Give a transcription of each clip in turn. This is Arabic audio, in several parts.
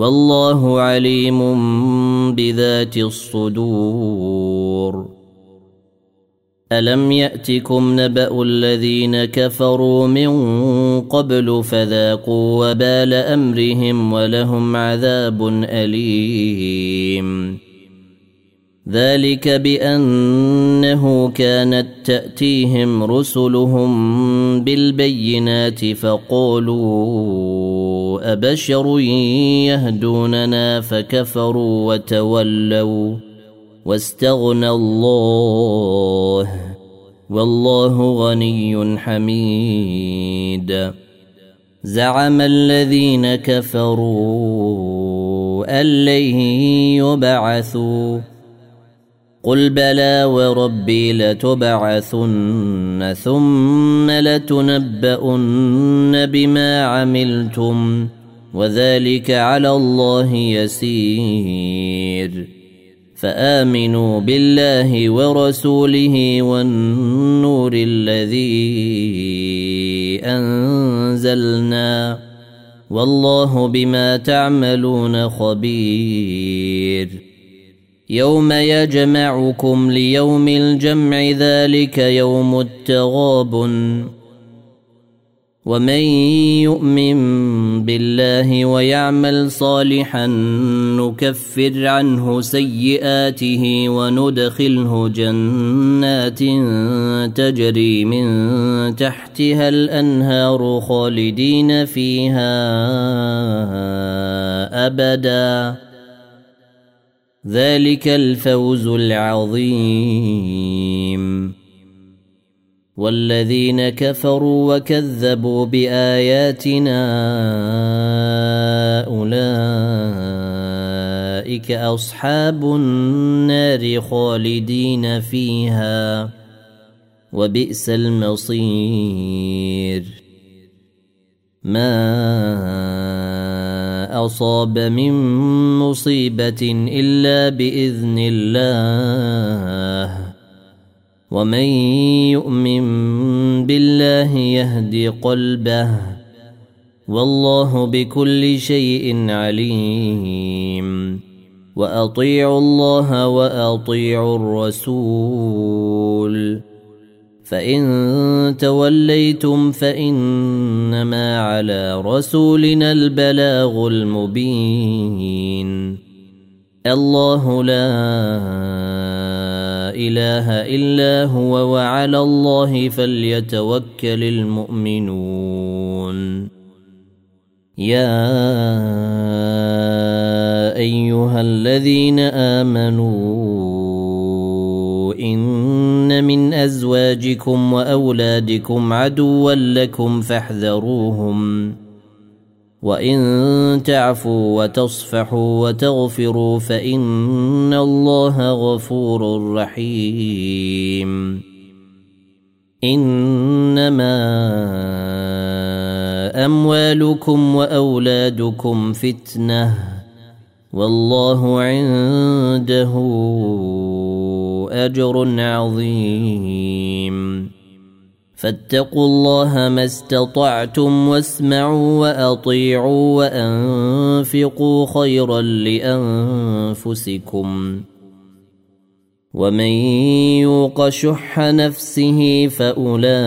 والله عليم بذات الصدور. ألم يأتكم نبأ الذين كفروا من قبل فذاقوا وبال أمرهم ولهم عذاب أليم. ذلك بأنه كانت تأتيهم رسلهم بالبينات فقالوا أبشر يهدوننا فكفروا وتولوا واستغنى الله والله غني حميد. زعم الذين كفروا أن لن يبعثوا قل بلى وربي لتبعثن ثم لتنبؤن بما عملتم وذلك على الله يسير فامنوا بالله ورسوله والنور الذي انزلنا والله بما تعملون خبير يوم يجمعكم ليوم الجمع ذلك يوم التغاب. ومن يؤمن بالله ويعمل صالحا نكفر عنه سيئاته وندخله جنات تجري من تحتها الأنهار خالدين فيها أبدا. ذلك الفوز العظيم. والذين كفروا وكذبوا بآياتنا أولئك أصحاب النار خالدين فيها وبئس المصير. ما أصاب من مصيبة إلا بإذن الله. ومن يؤمن بالله يهد قلبه. والله بكل شيء عليم. وأطيعوا الله وأطيعوا الرسول. فإن توليتم فإنما على رسولنا البلاغ المبين. الله لا إله إلا هو وعلى الله فليتوكل المؤمنون. يا أيها الذين آمنوا من أزواجكم وأولادكم عدوا لكم فاحذروهم. وإن تعفوا وتصفحوا وتغفروا فإن الله غفور رحيم. إنما أموالكم وأولادكم فتنة. والله عنده أجر عظيم. فاتقوا الله ما استطعتم واسمعوا وأطيعوا وأنفقوا خيرا لأنفسكم. ومن يوق شح نفسه فأولئك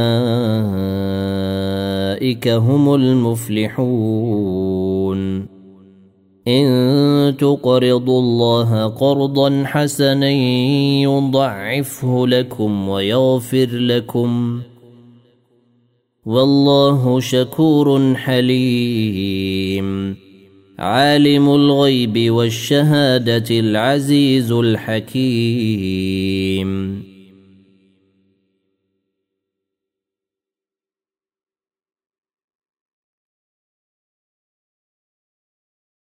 هم المفلحون. إن تقرضوا الله قرضا حسنا يضعفه لكم ويغفر لكم. والله شكور حليم. عالم الغيب والشهادة العزيز الحكيم.